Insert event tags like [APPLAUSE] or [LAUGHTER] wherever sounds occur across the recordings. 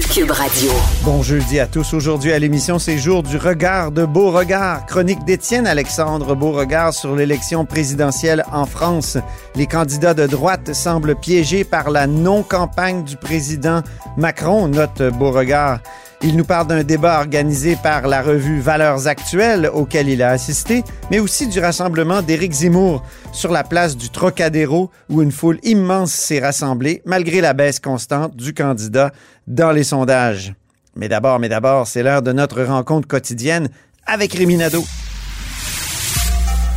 Cube Radio. Bon jeudi à tous. Aujourd'hui à l'émission, c'est jour du regard de Beauregard. Chronique d'Étienne Alexandre Beauregard sur l'élection présidentielle en France. Les candidats de droite semblent piégés par la non-campagne du président Macron, note Beauregard. Il nous parle d'un débat organisé par la revue Valeurs actuelles auquel il a assisté, mais aussi du rassemblement d'Éric Zemmour sur la place du Trocadéro où une foule immense s'est rassemblée malgré la baisse constante du candidat dans les sondages. Mais d'abord, mais d'abord, c'est l'heure de notre rencontre quotidienne avec Rémi Nadeau.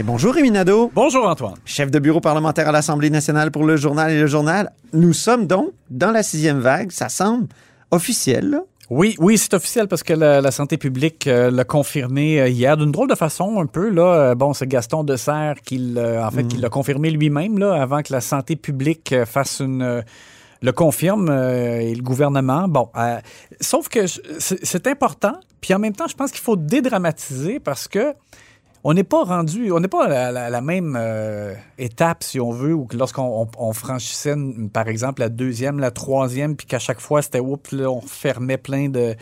Et bonjour Rémi Nadeau, Bonjour, Antoine. chef de bureau parlementaire à l'Assemblée nationale pour le journal et le journal. Nous sommes donc dans la sixième vague, ça semble officiel. là. Oui, oui, c'est officiel parce que la, la santé publique euh, l'a confirmé euh, hier d'une drôle de façon un peu là. Euh, bon, c'est Gaston Dessert qui l'a- en fait qui l'a confirmé lui-même là avant que la santé publique euh, fasse une le confirme et le gouvernement. Bon, sauf que c'est important. Puis en même temps, je pense qu'il faut dédramatiser parce que on n'est pas rendu, on n'est pas à la, la- la même euh, étape, si on veut, ou que lorsqu'on on- on franchissait, par exemple, la deuxième, la troisième, puis qu'à chaque fois, c'était, oups, là, on fermait plein de,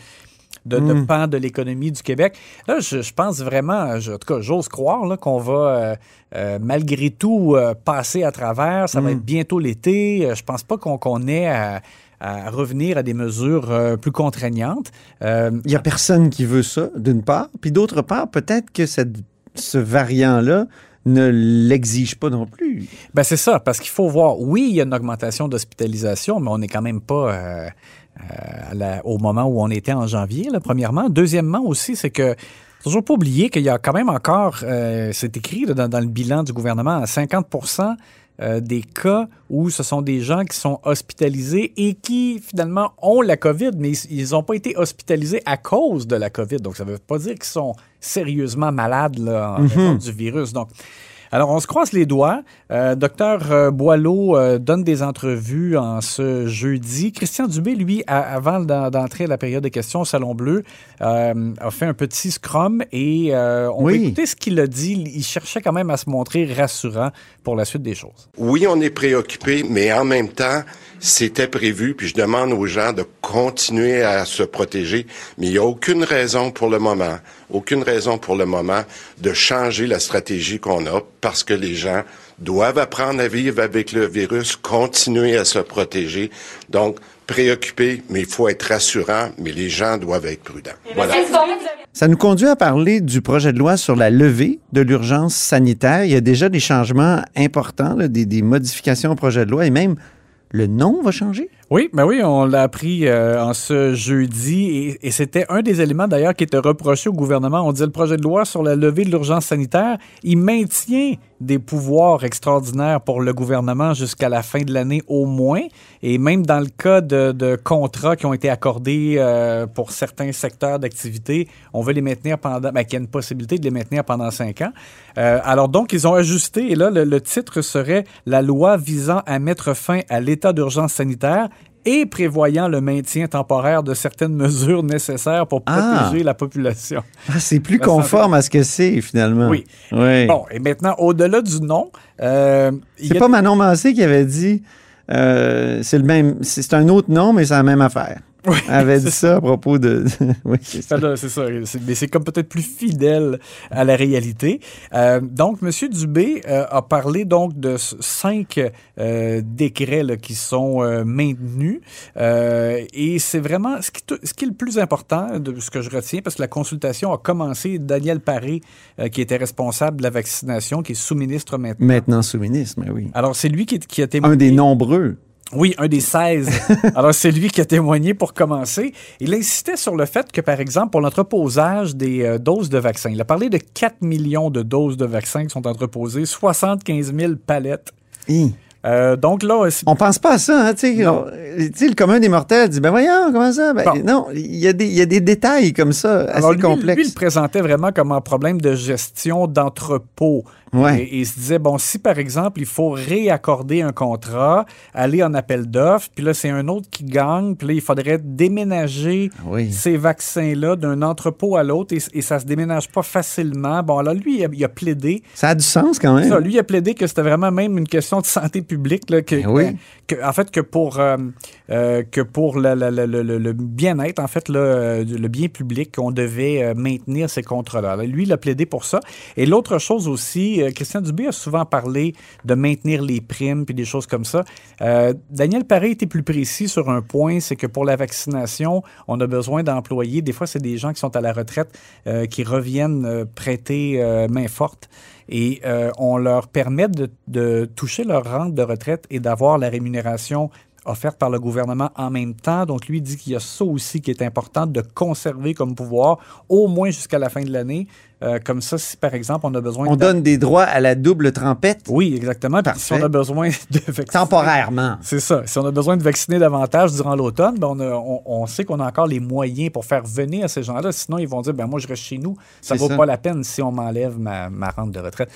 de, de pans de l'économie du Québec. Là, je, je pense vraiment, je- en tout cas, j'ose croire qu'on va, euh, euh, malgré tout, passer à travers. Ça va être bientôt l'été. Je pense pas qu'on ait à, à revenir à des mesures euh, plus contraignantes. Euh, Il y a personne qui veut ça, d'une part. Puis d'autre part, peut-être que cette- ce variant-là ne l'exige pas non plus. Ben c'est ça, parce qu'il faut voir, oui, il y a une augmentation d'hospitalisation, mais on n'est quand même pas euh, euh, au moment où on était en janvier, premièrement. Deuxièmement aussi, c'est que toujours pas oublier qu'il y a quand même encore, euh, c'est écrit dans, dans le bilan du gouvernement, à 50 euh, des cas où ce sont des gens qui sont hospitalisés et qui finalement ont la COVID, mais ils n'ont pas été hospitalisés à cause de la COVID. Donc, ça ne veut pas dire qu'ils sont sérieusement malades là, en raison du virus. Donc, alors, on se croise les doigts. Euh, Docteur euh, Boileau euh, donne des entrevues en ce jeudi. Christian Dubé, lui, a- avant d'en- d'entrer à la période des questions au Salon Bleu, euh, a fait un petit scrum et euh, on Oui. va écouter ce qu'il a dit. Il cherchait quand même à se montrer rassurant pour la suite des choses. Oui, on est préoccupé, mais en même temps, c'était prévu, puis je demande aux gens de continuer à se protéger, mais il n'y a aucune raison pour le moment, aucune raison pour le moment de changer la stratégie qu'on a parce que les gens doivent apprendre à vivre avec le virus, continuer à se protéger. Donc, préoccupé, mais il faut être rassurant, mais les gens doivent être prudents. Voilà. Ça nous conduit à parler du projet de loi sur la levée de l'urgence sanitaire. Il y a déjà des changements importants, là, des, des modifications au projet de loi et même le nom va changer. Oui, ben oui, on l'a appris euh, en ce jeudi et, et c'était un des éléments d'ailleurs qui était reproché au gouvernement. On dit le projet de loi sur la levée de l'urgence sanitaire, il maintient des pouvoirs extraordinaires pour le gouvernement jusqu'à la fin de l'année au moins. Et même dans le cas de, de contrats qui ont été accordés euh, pour certains secteurs d'activité, on veut les maintenir pendant, ben, qu'il y a une possibilité de les maintenir pendant cinq ans. Euh, alors donc, ils ont ajusté et là, le, le titre serait la loi visant à mettre fin à l'état d'urgence sanitaire et prévoyant le maintien temporaire de certaines mesures nécessaires pour Ah. protéger la population. Ah, c'est plus conforme à ce que c'est, finalement. Oui. Oui. Bon, et maintenant, au-delà du nom, euh, C'est pas Manon Massé qui avait dit euh, c'est le même, c'est un autre nom, mais c'est la même affaire. Elle [LAUGHS] avait dit ça à propos de. [LAUGHS] oui, c'est ça. Ça, C'est mais c'est comme peut-être plus fidèle à la réalité. Euh, donc, M. Dubé euh, a parlé donc de cinq euh, décrets là, qui sont maintenus. Et c'est vraiment ce qui, t- ce qui est le plus important de ce que je retiens, parce que la consultation a commencé. Daniel Paré, qui était responsable de la vaccination, qui est sous-ministre maintenant. Maintenant sous-ministre, mais oui. Alors, c'est lui qui, qui a témoigné. Un des nombreux. Oui, un des 16. [LAUGHS] Alors, c'est lui qui a témoigné pour commencer. Il insistait sur le fait que, par exemple, pour l'entreposage des euh, doses de vaccins, il a parlé de 4 millions de doses de vaccins qui sont entreposées, 75 000 palettes. Hi. Euh, donc là, On pense pas à ça, hein, tu sais. Le commun des mortels dit, ben voyons, comment ça? Ben, Bon. Non, il y, a des- il y a des détails comme ça, assez Alors, lui, complexes. lui, il présentait vraiment comme un problème de gestion d'entrepôt. Ouais. Et, et il se disait, bon, si par exemple, il faut réaccorder un contrat, aller en appel d'offres, puis là, c'est un autre qui gagne, puis là, il faudrait déménager Oui. ces vaccins-là d'un entrepôt à l'autre et, et ça se déménage pas facilement. Bon, là, lui, il a, il a plaidé. Ça a du sens quand même. Ça, lui, il a plaidé que c'était vraiment même une question de santé publique, là, que, Ben oui. En fait, que pour, euh, euh, que pour le, bien-être, en fait, euh, le bien public, on devait euh, maintenir ces. Là, Lui, il a plaidé pour ça. Et l'autre chose aussi, Christian Dubé a souvent parlé de maintenir les primes puis des choses comme ça. Daniel Paré était plus précis sur un point, c'est que pour la vaccination, on a besoin d'employés. Des fois, c'est des gens qui sont à la retraite qui reviennent prêter main forte et euh, on leur permet de, de toucher leur rente de retraite et d'avoir la rémunération offerte par le gouvernement en même temps. Donc, lui dit qu'il y a ça aussi qui est important de conserver comme pouvoir, au moins jusqu'à la fin de l'année. Euh, comme ça, si par exemple, on a besoin On de... donne des droits à la double trempette? Oui, exactement. Puis si on a besoin de vacciner... temporairement. C'est ça. Si on a besoin de vacciner davantage durant l'automne, ben on, a- on- on sait qu'on a encore les moyens pour faire venir ces gens-là. Sinon, ils vont dire, ben moi, je reste chez nous. Ça C'est vaut ça. pas la peine si on m'enlève ma, ma rente de retraite.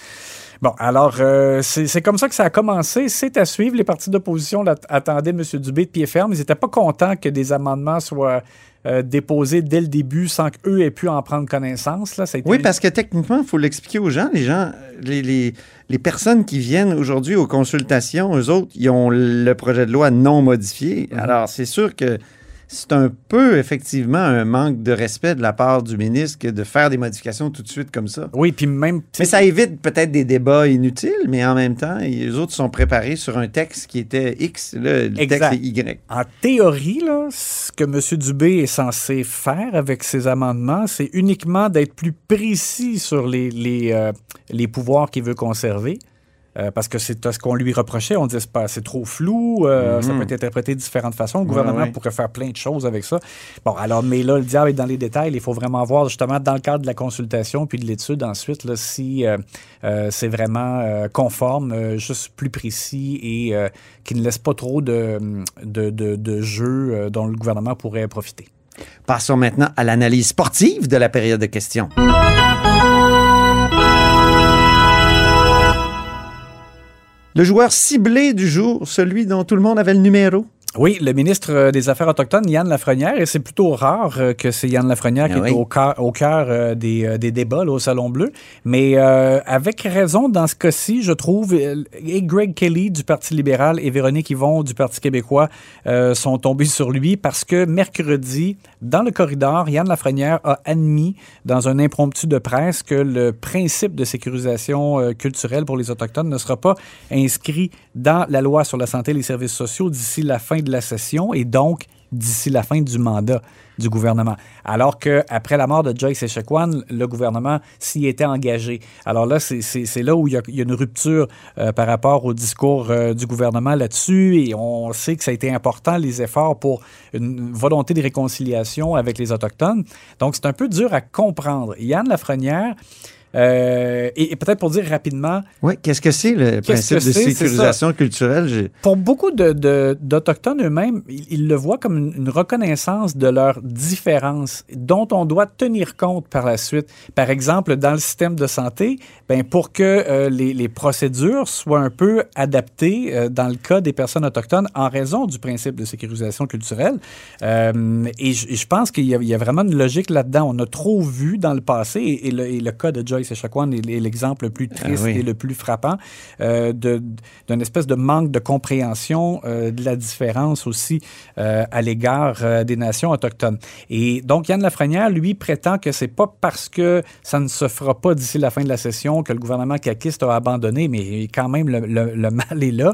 Bon, alors, euh, c'est comme ça que ça a commencé. C'est à suivre. Les partis d'opposition attendaient M. Dubé de pied ferme. Ils n'étaient pas contents que des amendements soient euh, déposés dès le début sans qu'eux aient pu en prendre connaissance. Là. Oui, parce que techniquement, il faut l'expliquer aux gens. Les gens, les, les, les personnes qui viennent aujourd'hui aux consultations, eux autres, ils ont le projet de loi non modifié. Mhm. Alors, c'est sûr que c'est un peu, effectivement, un manque de respect de la part du ministre que de faire des modifications tout de suite comme ça. Oui, puis même... Mais ça évite peut-être des débats inutiles, mais en même temps, les autres sont préparés sur un texte qui était X, là, le Exact. texte est Y. En théorie, là, ce que M. Dubé est censé faire avec ses amendements, c'est uniquement d'être plus précis sur les, les, euh, les pouvoirs qu'il veut conserver. Euh, parce que c'est ce qu'on lui reprochait. On disait c'est trop flou, euh, ça peut être interprété de différentes façons. Le gouvernement pourrait faire plein de choses avec ça. Bon, alors, mais là, le diable est dans les détails. Il faut vraiment voir justement dans le cadre de la consultation puis de l'étude ensuite là, si euh, c'est vraiment conforme, juste plus précis et qui ne laisse pas trop de, de, de, de jeux dont le gouvernement pourrait profiter. Passons maintenant à l'analyse sportive de la période de questions. Le joueur ciblé du jour, celui dont tout le monde avait le numéro. Oui, le ministre euh, des Affaires autochtones, Yann Lafrenière, et c'est plutôt rare euh, que c'est Yann Lafrenière qui Ah est oui. au cœur, au cœur euh, des, des débats là, au Salon Bleu. Mais euh, avec raison, dans ce cas-ci, je trouve, et Greg Kelly du Parti libéral et Véronique Yvon du Parti québécois euh, sont tombés sur lui parce que mercredi, dans le corridor, Yann Lafrenière a admis dans un impromptu de presse que le principe de sécurisation culturelle pour les Autochtones ne sera pas inscrit dans la loi sur la santé et les services sociaux d'ici la fin de la session et donc d'ici la fin du mandat du gouvernement. Alors qu'après la mort de Joyce Echequan, le gouvernement s'y était engagé. Alors là, c'est- là où il y, a, il y a une rupture euh, par rapport au discours euh, du gouvernement là-dessus et on sait que ça a été important, les efforts pour une volonté de réconciliation avec les Autochtones. Donc, c'est un peu dur à comprendre. Yann Lafrenière, euh, et, et peut-être pour dire rapidement, Oui, qu'est-ce que c'est le principe de sécurisation culturelle? Pour beaucoup de- de- d'Autochtones eux-mêmes, ils, ils le voient comme une, une reconnaissance de leurs différences dont on doit tenir compte par la suite. Par exemple, dans le système de santé, ben, pour que euh, les, les procédures soient un peu adaptées euh, dans le cas des personnes autochtones en raison du principe de sécurisation culturelle. Et, je, pense qu'il y, a- il y a vraiment une logique là-dedans. On a trop vu dans le passé, et, et le, et le cas de Joyce Echaquan est, est l'exemple le plus triste Ah oui. et le plus frappant euh, d'une espèce de manque de compréhension euh, de la différence aussi euh, à l'égard des nations autochtones. Et donc, Yann Lafrenière, lui, prétend que c'est pas parce que ça ne se fera pas d'ici la fin de la session que le gouvernement caquiste a abandonné, mais quand même, le, le- le mal est là.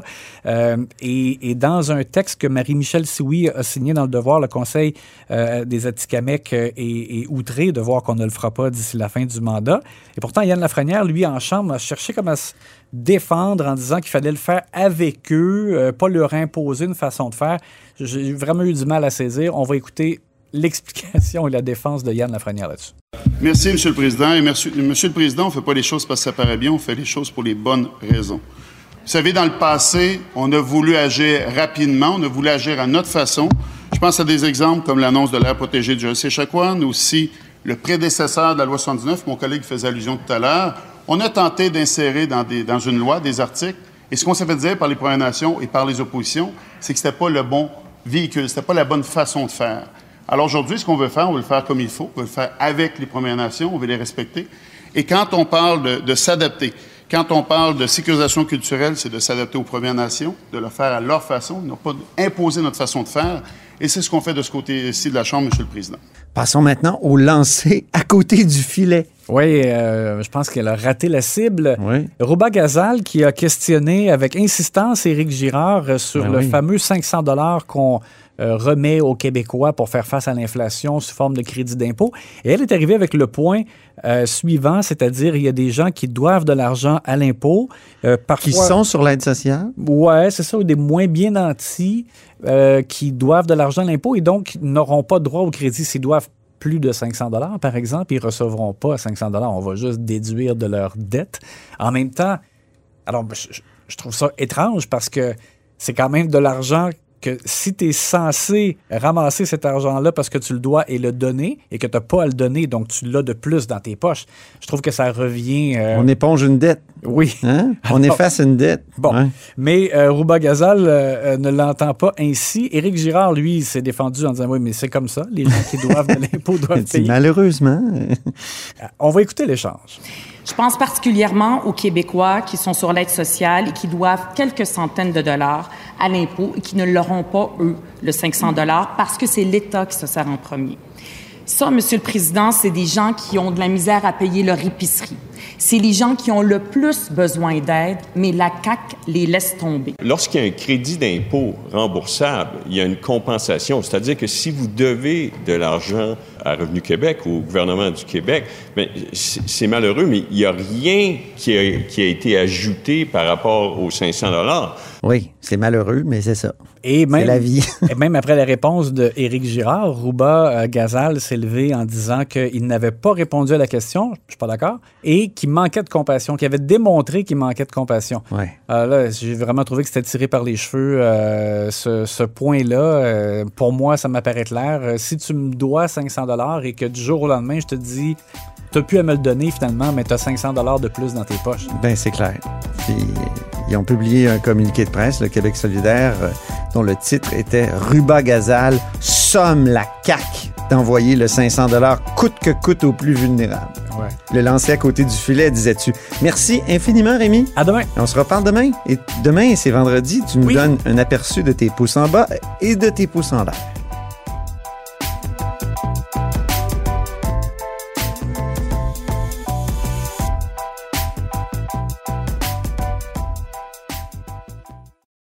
Et, et dans un texte que Marie-Michel Sioui a signé dans le Devoir, le Conseil des Atikamekw est, est outré de voir qu'on ne le fera pas d'ici la fin du mandat. Et pourtant, Yann Lafrenière, lui, en chambre, a cherché comme à se défendre en disant qu'il fallait le faire avec eux, euh, pas leur imposer une façon de faire. J'ai vraiment eu du mal à saisir. On va écouter l'explication et la défense de Yann Lafrenière là-dessus. Merci, M. le Président. Et Monsieur le Président, on ne fait pas les choses parce que ça paraît bien, on fait les choses pour les bonnes raisons. Vous savez, dans le passé, on a voulu agir rapidement, on a voulu agir à notre façon. Je pense à des exemples comme l'annonce de l'air protégé du José Chacouane, aussi le prédécesseur de la loi 79, mon collègue faisait allusion tout à l'heure. On a tenté d'insérer dans, dans une loi des articles, et ce qu'on s'est fait dire par les Premières Nations et par les oppositions, c'est que ce n'était pas le bon véhicule, ce n'était pas la bonne façon de faire. Alors aujourd'hui, ce qu'on veut faire, on veut le faire comme il faut, on veut le faire avec les Premières Nations, on veut les respecter. Et quand on parle de, de s'adapter, quand on parle de sécurisation culturelle, c'est de s'adapter aux Premières Nations, de le faire à leur façon, non pas imposer notre façon de faire. Et c'est ce qu'on fait de ce côté-ci de la Chambre, Monsieur le Président. Passons maintenant au lancer à côté du filet. Oui, euh, je pense qu'elle a raté la cible. Oui. Rouba Gazal qui a questionné avec insistance Éric Girard sur Ben le oui. fameux 500 dollars qu'on euh, remet aux Québécois pour faire face à l'inflation sous forme de crédit d'impôt. Et elle est arrivée avec le point euh, suivant, c'est-à-dire il y a des gens qui doivent de l'argent à l'impôt. euh, parfois, Qui sont sur l'aide sociale? Ouais, c'est ça, ou des moins bien nantis euh, qui doivent de l'argent à l'impôt et donc n'auront pas droit au crédit s'ils doivent plus de 500 dollars, par exemple, ils recevront pas 500 dollars. On va juste déduire de leur dette. En même temps, alors je- je trouve ça étrange parce que c'est quand même de l'argent que si tu es censé ramasser cet argent-là parce que tu le dois et le donner et que tu n'as pas à le donner, donc tu l'as de plus dans tes poches, je trouve que ça revient. euh, On éponge une dette. oui. Hein? [LAUGHS] On efface une dette. Bon, Ouais. mais euh, Rouba Gazal euh, euh, ne l'entend pas ainsi. Éric Girard, lui, s'est défendu en disant Oui, mais c'est comme ça, les gens qui doivent de l'impôt doivent [LAUGHS] payer. Malheureusement. On va écouter l'échange. Je pense particulièrement aux Québécois qui sont sur l'aide sociale et qui doivent quelques centaines de dollars à l'impôt et qui ne l'auront pas, eux, le 500 dollars, parce que c'est l'État qui se sert en premier. Ça, Monsieur le Président, c'est des gens qui ont de la misère à payer leur épicerie. C'est les gens qui ont le plus besoin d'aide, mais la CAQ les laisse tomber. Lorsqu'il y a un crédit d'impôt remboursable, il y a une compensation. C'est-à-dire que si vous devez de l'argent à Revenu Québec ou au gouvernement du Québec, ben, c'est malheureux, mais il n'y a rien qui a, qui a été ajouté par rapport aux 500 dollars. Oui, c'est malheureux, mais c'est ça. Et même, C'est la vie. [LAUGHS] et même après la réponse de Éric Girard, Rouba euh, Gazal s'est levé en disant qu'il n'avait pas répondu à la question, je suis pas d'accord, et qu'il manquait de compassion, qu'il avait démontré qu'il manquait de compassion. Ouais. Euh, là, j'ai vraiment trouvé que c'était tiré par les cheveux, euh, ce, ce point-là. Euh, pour moi, ça m'apparaît clair. Si tu me dois 500 dollars et que du jour au lendemain, je te dis, t'as pu à me le donner finalement, mais t'as 500 dollars de plus dans tes poches. Ben, c'est clair. Puis, ils ont publié un communiqué de presse, le Québec solidaire, euh, dont le titre était Ruba Gazal somme la CAQ d'envoyer le 500 dollars coûte que coûte aux plus vulnérables. Ouais. Le lancer à côté du filet, disais-tu. Merci infiniment, Rémi. À demain. On se reparle demain. Et demain, c'est vendredi. Tu nous Oui. donnes un aperçu de tes pouces en bas et de tes pouces en l'air.